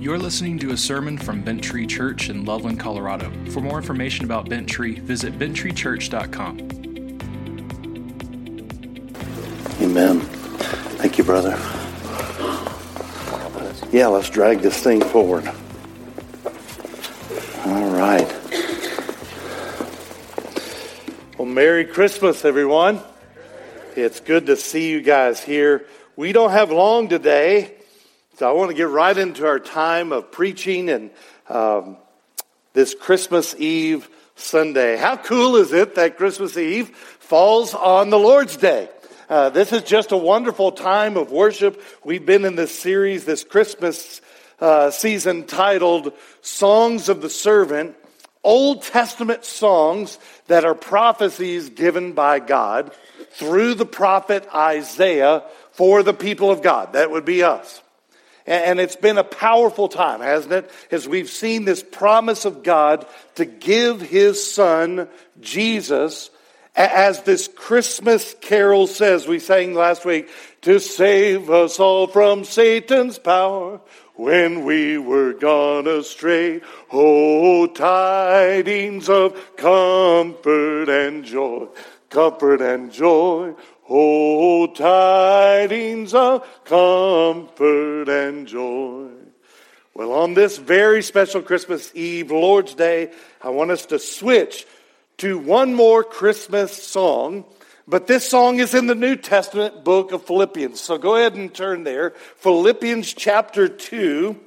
You're listening to a sermon from Bent Tree Church in Loveland, Colorado. For more information about Bent Tree, visit benttreechurch.com. Amen. Thank you, brother. Yeah, let's drag this thing forward. All right. Well, Merry Christmas, everyone. It's good to see you guys here. We don't have long today, so I want to get right into our time of preaching and um, this Christmas Eve Sunday. How cool is it that Christmas Eve falls on the Lord's Day? Uh, this is just a wonderful time of worship. We've been in this series, this Christmas uh, season titled Songs of the Servant, Old Testament songs that are prophecies given by God through the prophet Isaiah for the people of God. That would be us. And it's been a powerful time, hasn't it? As we've seen this promise of God to give his son, Jesus, as this Christmas carol says, we sang last week, to save us all from Satan's power when we were gone astray. Oh, tidings of comfort and joy, comfort and joy. Oh, tidings of comfort and joy. Well, on this very special Christmas Eve, Lord's Day, I want us to switch to one more Christmas song. But this song is in the New Testament book of Philippians. So go ahead and turn there. Philippians chapter 2,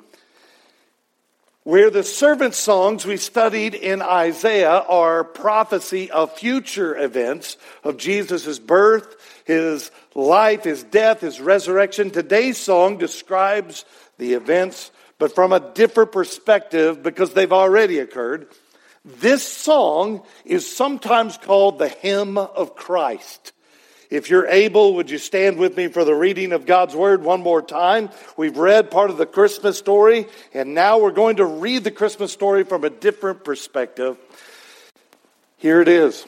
where the servant songs we studied in Isaiah are prophecy of future events of Jesus' birth, his life, his death, his resurrection. Today's song describes the events, but from a different perspective because they've already occurred. This song is sometimes called the hymn of Christ. If you're able, would you stand with me for the reading of God's Word one more time? We've read part of the Christmas story, and now we're going to read the Christmas story from a different perspective. Here it is.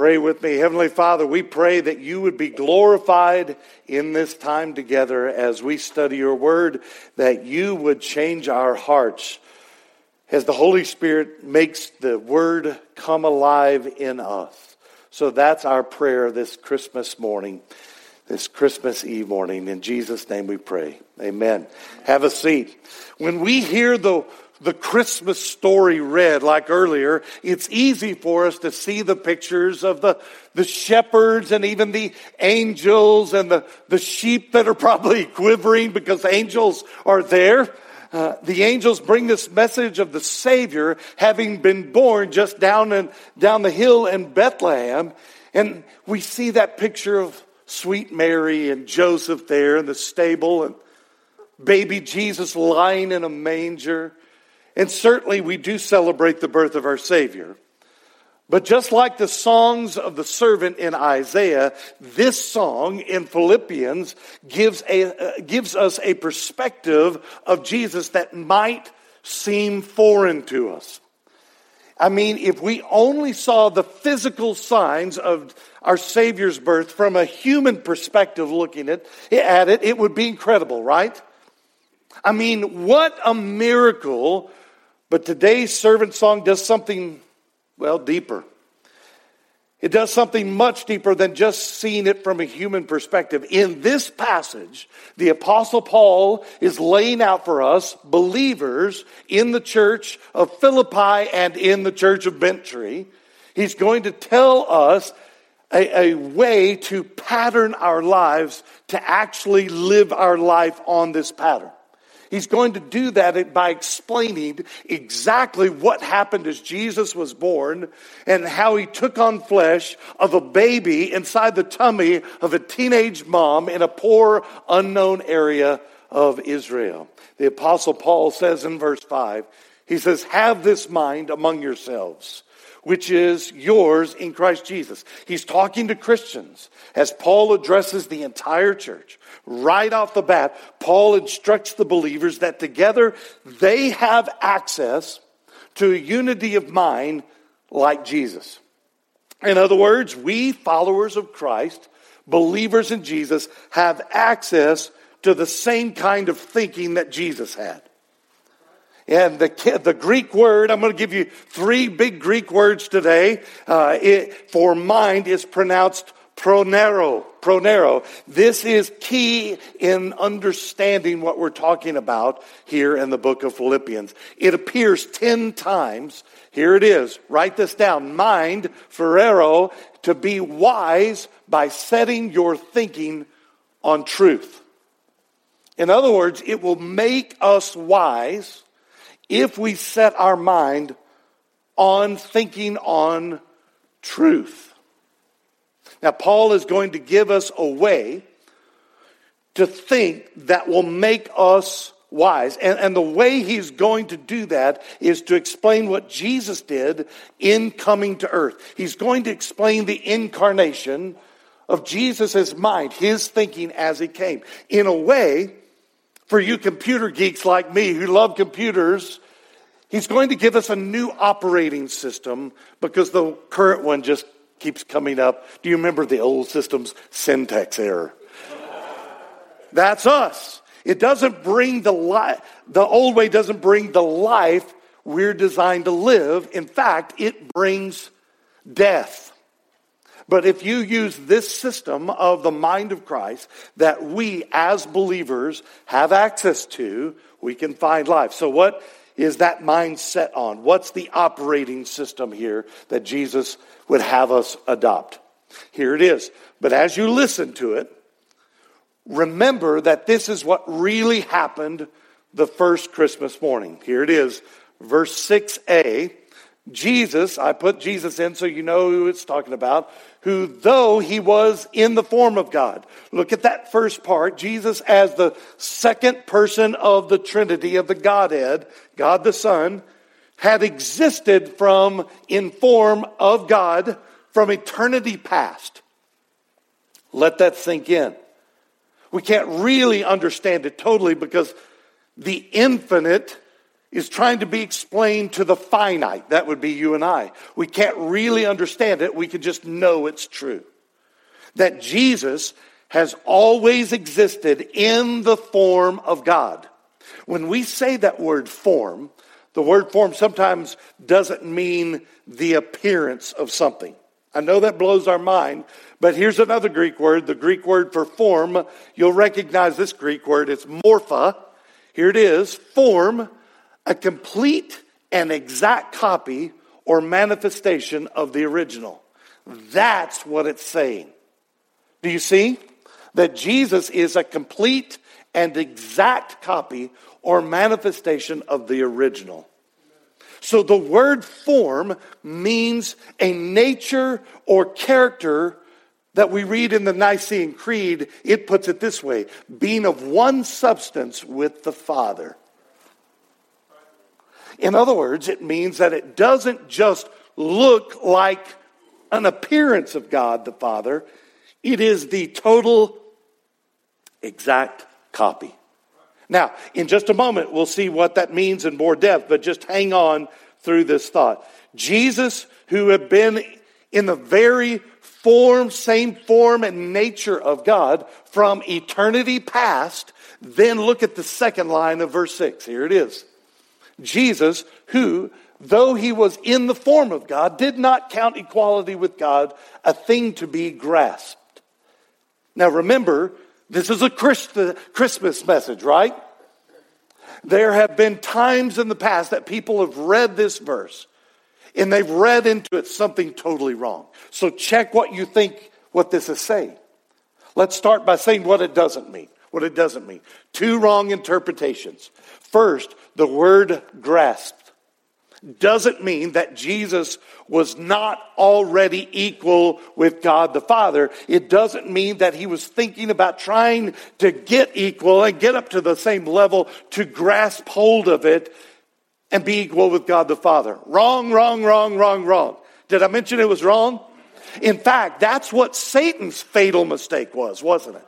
Pray with me. Heavenly Father, we pray that you would be glorified in this time together as we study your word, that you would change our hearts as the Holy Spirit makes the word come alive in us. So that's our prayer this Christmas morning, this Christmas Eve morning. In Jesus' name we pray. Amen. Have a seat. When we hear the the Christmas story read, like earlier, it's easy for us to see the pictures of the, the shepherds and even the angels and the, the sheep that are probably quivering because angels are there. Uh, the angels bring this message of the Savior having been born just down and down the hill in Bethlehem. And we see that picture of sweet Mary and Joseph there in the stable and baby Jesus lying in a manger. And certainly we do celebrate the birth of our Savior. But just like the songs of the servant in Isaiah, this song in Philippians gives, a, uh, gives us a perspective of Jesus that might seem foreign to us. I mean, if we only saw the physical signs of our Savior's birth from a human perspective looking at, at it, it would be incredible, right? I mean, what a miracle but today's servant song does something, well, deeper. It does something much deeper than just seeing it from a human perspective. In this passage, the apostle Paul is laying out for us believers in the church of Philippi and in the church of Bent Tree. He's going to tell us a, a, way to pattern our lives to actually live our life on this pattern. He's going to do that by explaining exactly what happened as Jesus was born and how he took on flesh of a baby inside the tummy of a teenage mom in a poor, unknown area of Israel. The apostle Paul says in verse 5, he says, have this mind among yourselves which is yours in Christ Jesus. He's talking to Christians as Paul addresses the entire church. Right off the bat, Paul instructs the believers that together they have access to a unity of mind like Jesus. In other words, we followers of Christ, believers in Jesus, have access to the same kind of thinking that Jesus had. And the, the Greek word, I'm going to give you three big Greek words today. Uh, it, for mind is pronounced pronero. Pronero. This is key in understanding what we're talking about here in the book of Philippians. It appears 10 times. Here it is. Write this down. Mind, phoreo, to be wise by setting your thinking on truth. In other words, it will make us wise if we set our mind on thinking on truth. Now, Paul is going to give us a way to think that will make us wise. And, and the way he's going to do that is to explain what Jesus did in coming to earth. He's going to explain the incarnation of Jesus' mind, his thinking as he came. In a way, for you computer geeks like me who love computers, he's going to give us a new operating system because the current one just keeps coming up. Do you remember the old system's syntax error? That's us. It doesn't bring the life, the old way doesn't bring the life we're designed to live. In fact, it brings death. But if you use this system of the mind of Christ that we as believers have access to, we can find life. So, what is that mind set on? What's the operating system here that Jesus would have us adopt? Here it is. But as you listen to it, remember that this is what really happened the first Christmas morning. Here it is, verse 6a. Jesus, I put Jesus in so you know who it's talking about, who though he was in the form of God. Look at that first part. Jesus as the second person of the Trinity of the Godhead, God the Son, had existed from in form of God from eternity past. Let that sink in. We can't really understand it totally because the infinite is trying to be explained to the finite. That would be you and I. We can't really understand it. We can just know it's true. That Jesus has always existed in the form of God. When we say that word form, the word form sometimes doesn't mean the appearance of something. I know that blows our mind, but here's another Greek word, the Greek word for form. You'll recognize this Greek word. It's morpha. Here it is, form a complete and exact copy or manifestation of the original. That's what it's saying. Do you see? That Jesus is a complete and exact copy or manifestation of the original. So the word form means a nature or character that we read in the Nicene Creed. It puts it this way being of one substance with the Father. In other words, it means that it doesn't just look like an appearance of God the Father, it is the total exact copy. Now, in just a moment, we'll see what that means in more depth, but just hang on through this thought. Jesus, who had been in the very form, same form and nature of God from eternity past, then look at the second line of verse 6. Here it is. Jesus, who, though he was in the form of God, did not count equality with God a thing to be grasped. Now remember, this is a Christmas message, right? There have been times in the past that people have read this verse and they've read into it something totally wrong. So check what you think what this is saying. Let's start by saying what it doesn't mean. What it doesn't mean. Two wrong interpretations. First, the word grasped doesn't mean that Jesus was not already equal with God the Father. It doesn't mean that he was thinking about trying to get equal and get up to the same level to grasp hold of it and be equal with God the Father. Wrong, wrong, wrong, wrong, wrong. Did I mention it was wrong? In fact, that's what Satan's fatal mistake was, wasn't it?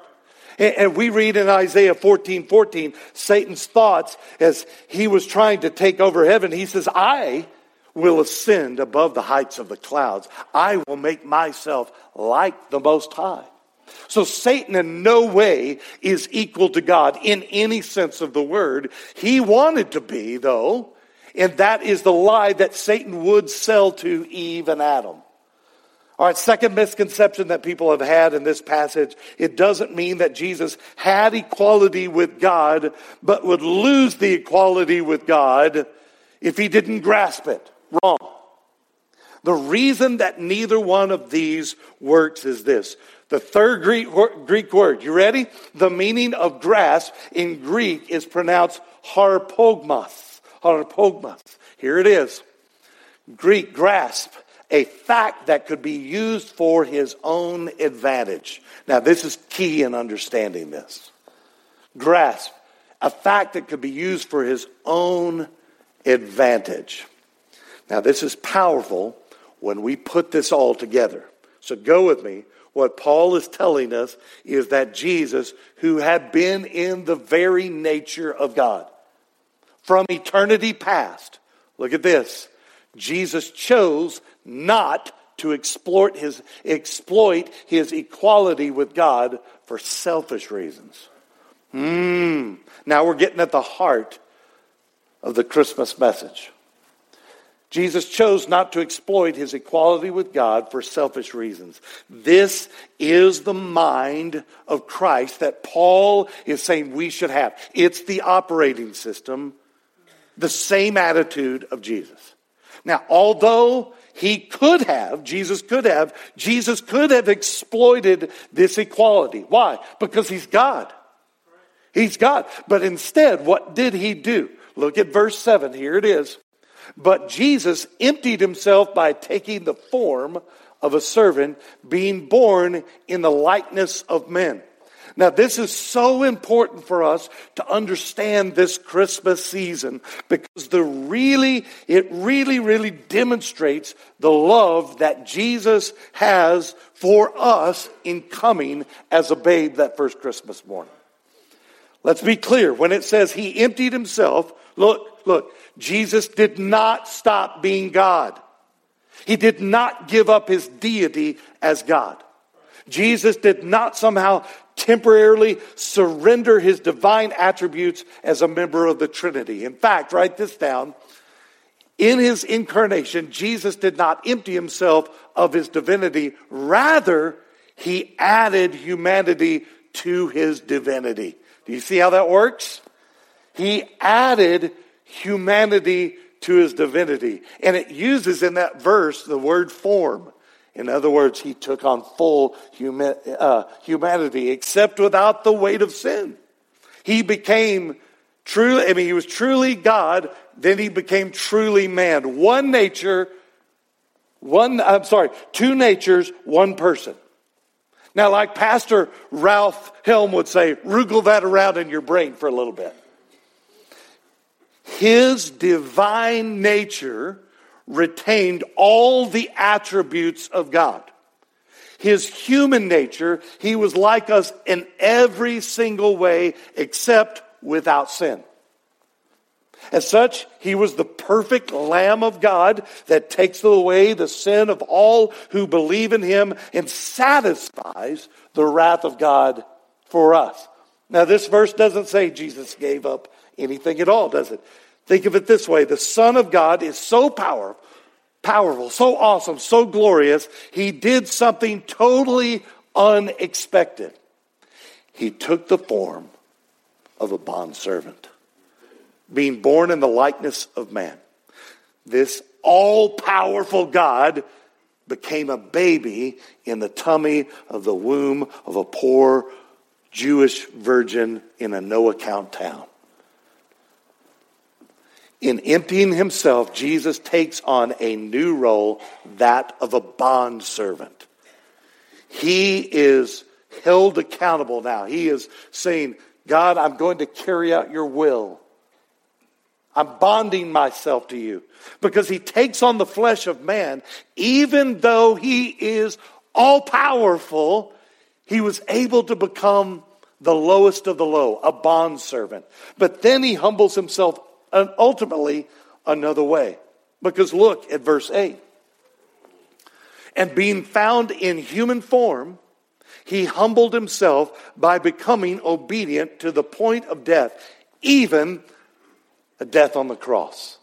And we read in Isaiah 14 14, Satan's thoughts as he was trying to take over heaven. He says, I will ascend above the heights of the clouds. I will make myself like the Most High. So Satan in no way is equal to God in any sense of the word. He wanted to be, though, and that is the lie that Satan would sell to Eve and Adam. All right, second misconception that people have had in this passage it doesn't mean that Jesus had equality with God, but would lose the equality with God if he didn't grasp it. Wrong. The reason that neither one of these works is this. The third Greek, word, you ready? The meaning of grasp in Greek is pronounced harpogmos. Harpogmos. Here it is. Greek grasp a fact that could be used for his own advantage. Now, this is key in understanding this. Grasp, a fact that could be used for his own advantage. Now, this is powerful when we put this all together. So go with me. What Paul is telling us is that Jesus, who had been in the very nature of God from eternity past, look at this, Jesus chose not to exploit his, exploit his equality with God for selfish reasons. Mm. Now we're getting at the heart of the Christmas message. Jesus chose not to exploit his equality with God for selfish reasons. This is the mind of Christ that Paul is saying we should have. It's the operating system, the same attitude of Jesus. Now, although he could have, Jesus could have, Jesus could have exploited this equality. Why? Because he's God. He's God. But instead, what did he do? Look at verse 7. Here it is. But Jesus emptied himself by taking the form of a servant, being born in the likeness of men. Now, this is so important for us to understand this Christmas season because the really, it really, really demonstrates the love that Jesus has for us in coming as a babe that first Christmas morning. Let's be clear. When it says he emptied himself, look, look, Jesus did not stop being God. He did not give up his deity as God. Jesus did not somehow temporarily surrender his divine attributes as a member of the Trinity. In fact, write this down. In his incarnation, Jesus did not empty himself of his divinity. Rather, he added humanity to his divinity. Do you see how that works? He added humanity to his divinity. And it uses in that verse the word form. In other words, he took on full huma- uh, humanity, except without the weight of sin. He became truly, I mean, he was truly God, then he became truly man. One nature, one, I'm sorry, two natures, one person. Now, like Pastor Ralph Helm would say, wriggle that around in your brain for a little bit. His divine nature retained all the attributes of God. His human nature, he was like us in every single way except without sin. As such, he was the perfect Lamb of God that takes away the sin of all who believe in him and satisfies the wrath of God for us. Now, this verse doesn't say Jesus gave up anything at all, does it? Think of it this way the Son of God is so powerful, powerful, so awesome, so glorious, he did something totally unexpected. He took the form of a bondservant, being born in the likeness of man. this all powerful God became a baby in the tummy of the womb of a poor Jewish virgin in a no account town. In emptying himself, Jesus takes on a new role, that of a bond servant. He is held accountable now. He is saying, God, I'm going to carry out your will. I'm bonding myself to you. Because he takes on the flesh of man, even though he is all powerful, he was able to become the lowest of the low, a bondservant. But then he humbles himself ultimately another way. Because look at verse 8. And being found in human form, he humbled himself by becoming obedient to the point of death, even a death on the cross.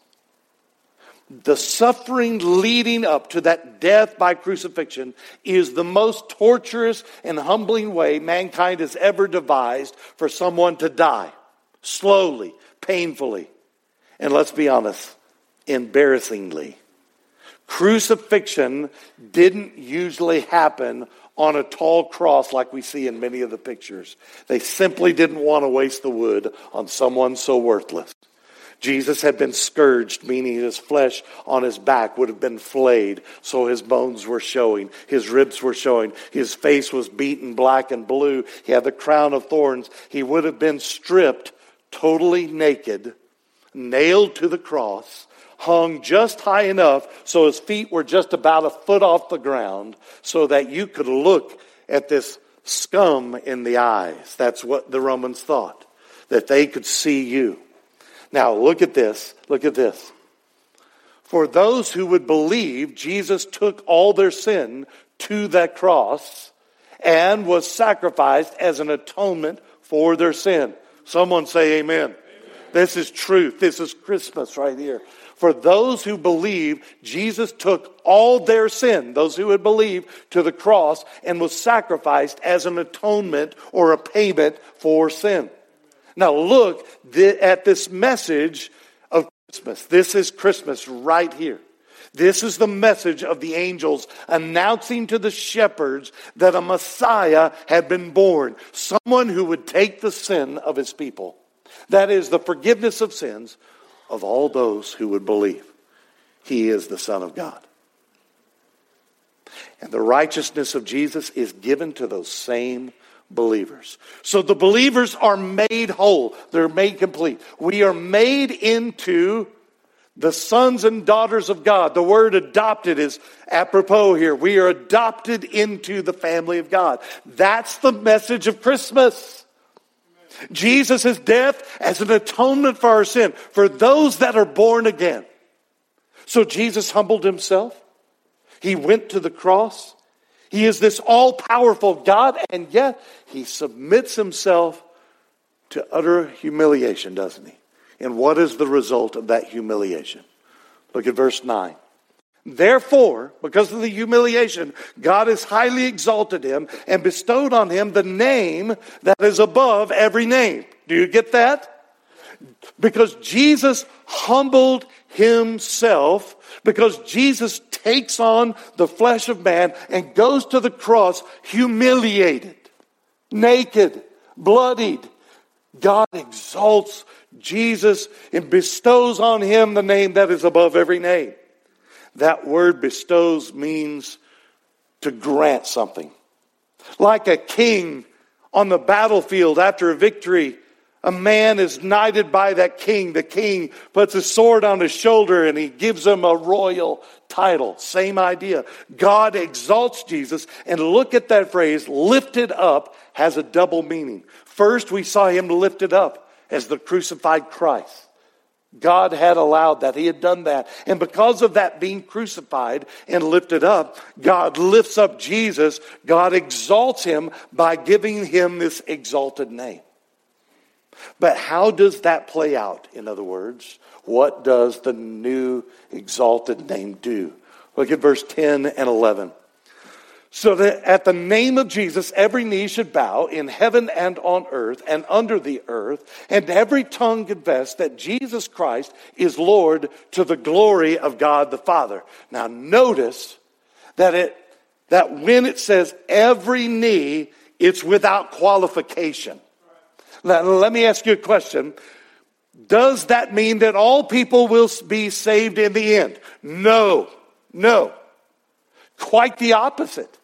The suffering leading up to that death by crucifixion is the most torturous and humbling way mankind has ever devised for someone to die. Slowly, painfully, and let's be honest, embarrassingly. Crucifixion didn't usually happen on a tall cross like we see in many of the pictures. They simply didn't want to waste the wood on someone so worthless. Jesus had been scourged, meaning his flesh on his back would have been flayed, so his bones were showing, his ribs were showing, his face was beaten black and blue, he had the crown of thorns. He would have been stripped, totally naked, nailed to the cross, hung just high enough so his feet were just about a foot off the ground so that you could look at this scum in the eyes. That's what the Romans thought, that they could see you. Now, look at this. Look at this. For those who would believe, Jesus took all their sin to that cross and was sacrificed as an atonement for their sin. Someone say amen. This is truth. This is Christmas right here. For those who believe, Jesus took all their sin, those who would believe, to the cross and was sacrificed as an atonement or a payment for sin. Now look at this message of Christmas. This is Christmas right here. This is the message of the angels announcing to the shepherds that a Messiah had been born, someone who would take the sin of his people. That is the forgiveness of sins of all those who would believe. He is the Son of God. And the righteousness of Jesus is given to those same believers. So the believers are made whole, they're made complete. We are made into the sons and daughters of God. The word adopted is apropos here. We are adopted into the family of God. That's the message of Christmas. Jesus' death as an atonement for our sin, for those that are born again. So Jesus humbled himself. He went to the cross. He is this all powerful God, and yet he submits himself to utter humiliation, doesn't he? And what is the result of that humiliation? Look at verse 9. Therefore, because of the humiliation, God has highly exalted him and bestowed on him the name that is above every name. Do you get that? Because Jesus humbled himself, because Jesus takes on the flesh of man and goes to the cross humiliated, naked, bloodied. God exalts Jesus and bestows on him the name that is above every name. That word bestows means to grant something. Like a king on the battlefield after a victory, a man is knighted by that king. The king puts a sword on his shoulder and he gives him a royal title. Same idea. God exalts Jesus. And look at that phrase, lifted up, has a double meaning. First, we saw him lifted up as the crucified Christ. God had allowed that. He had done that. And because of that being crucified and lifted up, God lifts up Jesus. God exalts him by giving him this exalted name. But how does that play out? In other words, what does the new exalted name do? Look at verse 10 and 11. So that at the name of Jesus, every knee should bow in heaven and on earth and under the earth, and every tongue confess that Jesus Christ is Lord to the glory of God the Father. Now notice that it, that when it says every knee, it's without qualification. Now, let me ask you a question. Does that mean that all people will be saved in the end? No, no. Quite the opposite.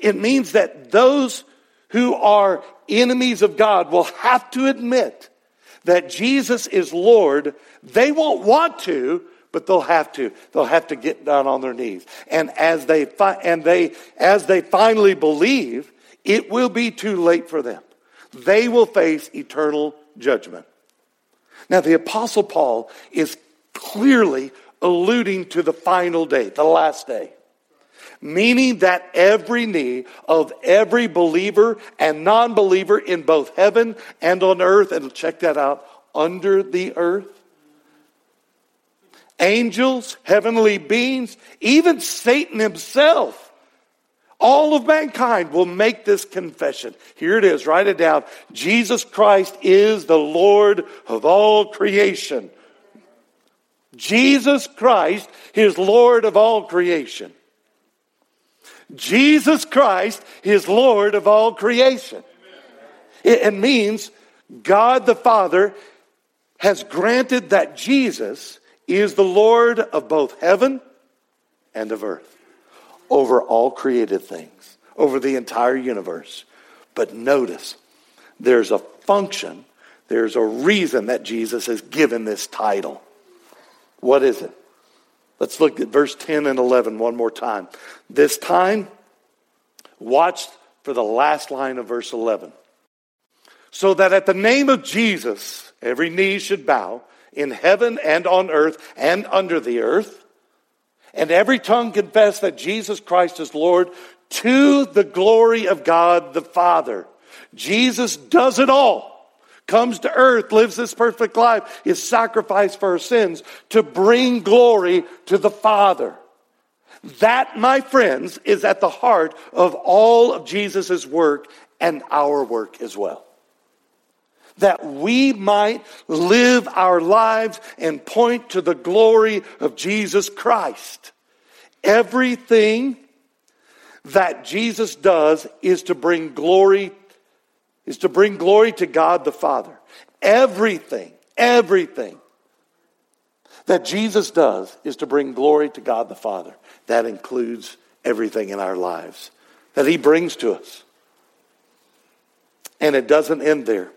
It means that those who are enemies of God will have to admit that Jesus is Lord. They won't want to, but they'll have to. They'll have to get down on their knees. And as they fi- and they as they finally believe, it will be too late for them. They will face eternal judgment. Now the apostle Paul is clearly alluding to the final day, the last day meaning that every knee of every believer and non believer in both heaven and on earth, and check that out, under the earth, angels, heavenly beings, even Satan himself. All of mankind will make this confession. Here it is, write it down. Jesus Christ is the Lord of all creation. Jesus Christ is Lord of all creation. Jesus Christ is Lord of all creation. It, it means God the Father has granted that Jesus is the Lord of both heaven and of earth, over all created things, over the entire universe. But notice, there's a function, there's a reason that Jesus has given this title. What is it? Let's look at verse 10 and 11 one more time. This time, watch for the last line of verse 11. So that at the name of Jesus, every knee should bow in heaven and on earth and under the earth, and every tongue confess that Jesus Christ is Lord to the glory of God the Father. Jesus does it all comes to earth, lives this perfect life, is sacrificed for our sins to bring glory to the Father. That, my friends, is at the heart of all of Jesus' work and our work as well. That we might live our lives and point to the glory of Jesus Christ. Everything that Jesus does is to bring glory is to bring glory to God the Father. Everything, everything that Jesus does is to bring glory to God the Father. That includes everything in our lives that He brings to us. And it doesn't end there.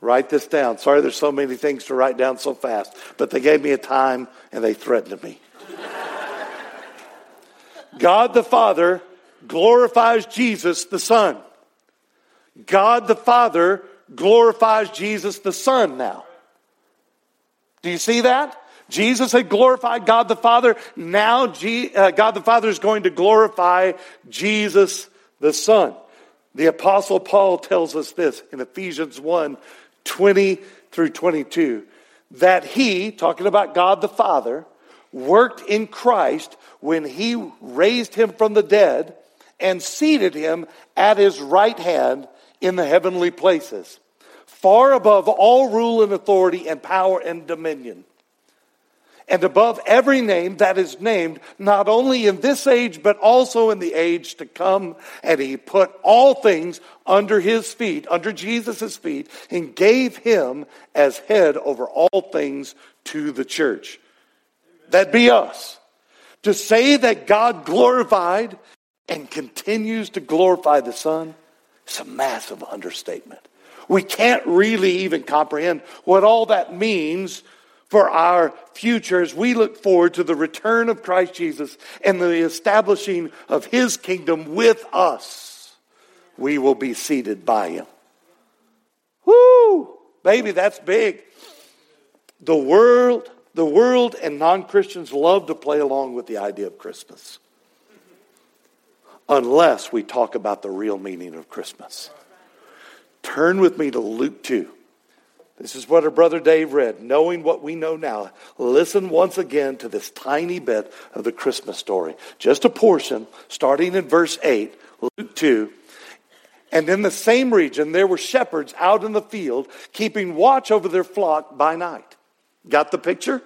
Write this down. Sorry, there's so many things to write down so fast, but they gave me a time and they threatened me. God the Father glorifies Jesus the Son. God the Father glorifies Jesus the Son now. Do you see that? Jesus had glorified God the Father. Now uh, God the Father is going to glorify Jesus the Son. The Apostle Paul tells us this in Ephesians 1 20 through 22 that he, talking about God the Father, worked in Christ when he raised him from the dead and seated him at his right hand in the heavenly places, far above all rule and authority and power and dominion. And above every name that is named, not only in this age, but also in the age to come. And he put all things under his feet, under Jesus' feet, and gave him as head over all things to the church. That be us. To say that God glorified and continues to glorify the Son it's a massive understatement. We can't really even comprehend what all that means for our future as we look forward to the return of Christ Jesus and the establishing of his kingdom with us. We will be seated by him. Whoo! Baby, that's big. The world, the world and non-Christians love to play along with the idea of Christmas unless we talk about the real meaning of Christmas. Turn with me to Luke 2. This is what our brother Dave read. Knowing what we know now, listen once again to this tiny bit of the Christmas story. Just a portion, starting in verse 8, Luke 2. And in the same region, there were shepherds out in the field, keeping watch over their flock by night. Got the picture?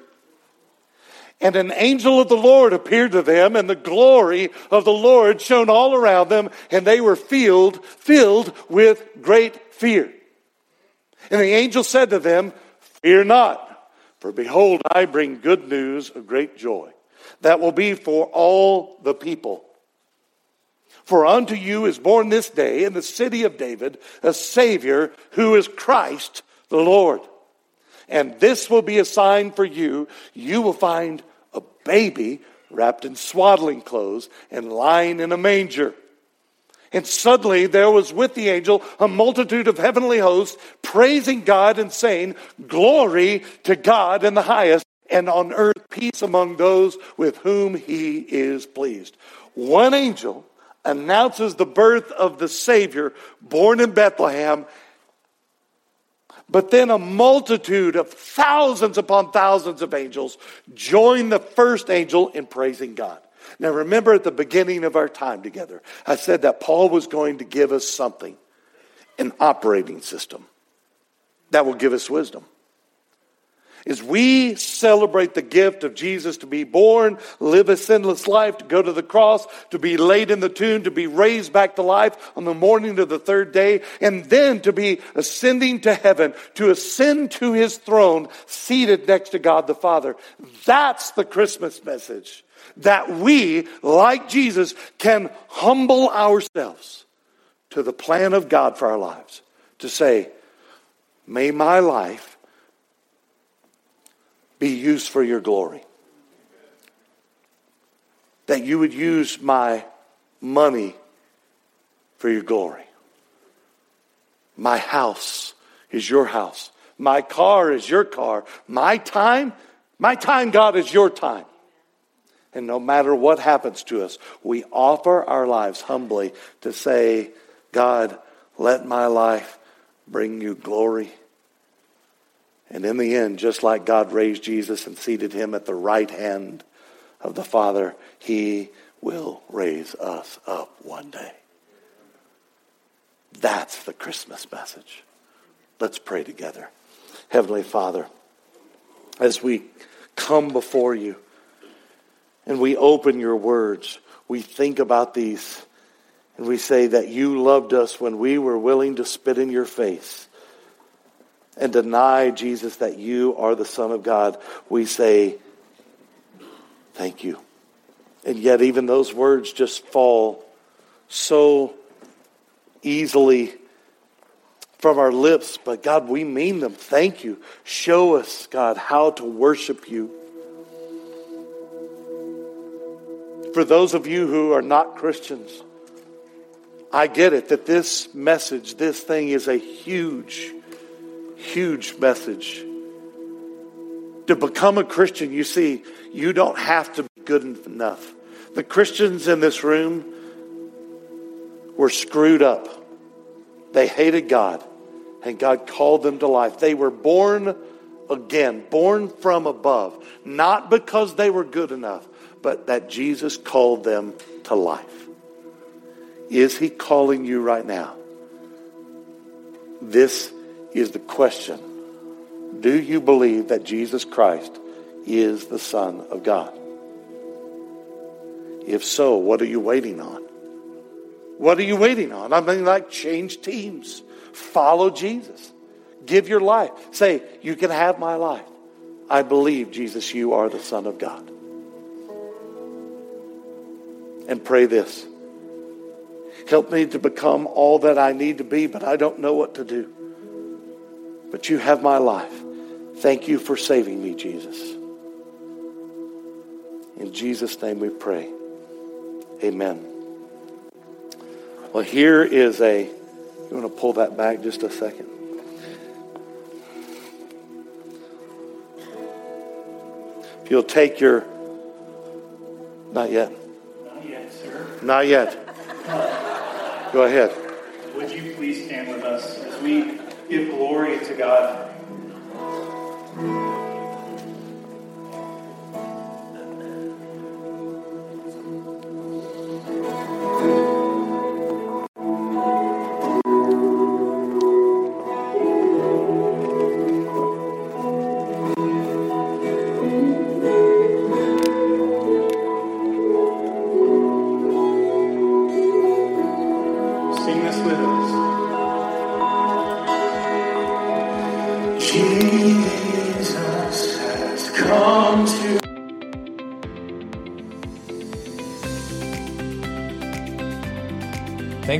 And an angel of the Lord appeared to them, and the glory of the Lord shone all around them, and they were filled, filled with great fear. And the angel said to them, Fear not, for behold, I bring good news of great joy that will be for all the people. For unto you is born this day in the city of David a Savior who is Christ the Lord. And this will be a sign for you. You will find baby wrapped in swaddling clothes and lying in a manger. And suddenly there was with the angel a multitude of heavenly hosts praising God and saying, Glory to God in the highest, and on earth peace among those with whom he is pleased. One angel announces the birth of the Savior born in Bethlehem. But then a multitude of thousands upon thousands of angels join the first angel in praising God. Now, remember at the beginning of our time together, I said that Paul was going to give us something an operating system that will give us wisdom. As we celebrate the gift of Jesus to be born, live a sinless life, to go to the cross, to be laid in the tomb, to be raised back to life on the morning of the third day, and then to be ascending to heaven, to ascend to his throne, seated next to God the Father. That's the Christmas message that we, like Jesus, can humble ourselves to the plan of God for our lives. To say, may my life be used for your glory. That you would use my money for your glory. My house is your house. My car is your car. My time, my time, God, is your time. And no matter what happens to us, we offer our lives humbly to say, God, let my life bring you glory. And in the end, just like God raised Jesus and seated him at the right hand of the Father, he will raise us up one day. That's the Christmas message. Let's pray together. Heavenly Father, as we come before you, and we open your words, we think about these, and we say that you loved us when we were willing to spit in your face and deny, Jesus, that you are the Son of God, we say, Thank you. And yet, even those words just fall so easily from our lips. But God, we mean them. Thank you. Show us, God, how to worship you. For those of you who are not Christians, I get it that this message, this thing is a huge, huge message. To become a Christian, you see, you don't have to be good enough. The Christians in this room were screwed up. They hated God, and God called them to life. They were born again, born from above, not because they were good enough, but that Jesus called them to life. Is he calling you right now? This is the question. Do you believe that Jesus Christ is the Son of God? If so, what are you waiting on? What are you waiting on? I mean, like, change teams, follow Jesus, give your life. Say, You can have my life. I believe, Jesus, you are the Son of God and pray this Help me to become all that I need to be, but I don't know what to do. But you have my life. Thank you for saving me, Jesus. In Jesus' name we pray. Amen. Well, here is a. You want to pull that back just a second? If you'll take your. Not yet. Not yet. Sir. Not yet. Go ahead. Would you please stand with us as we give glory to God.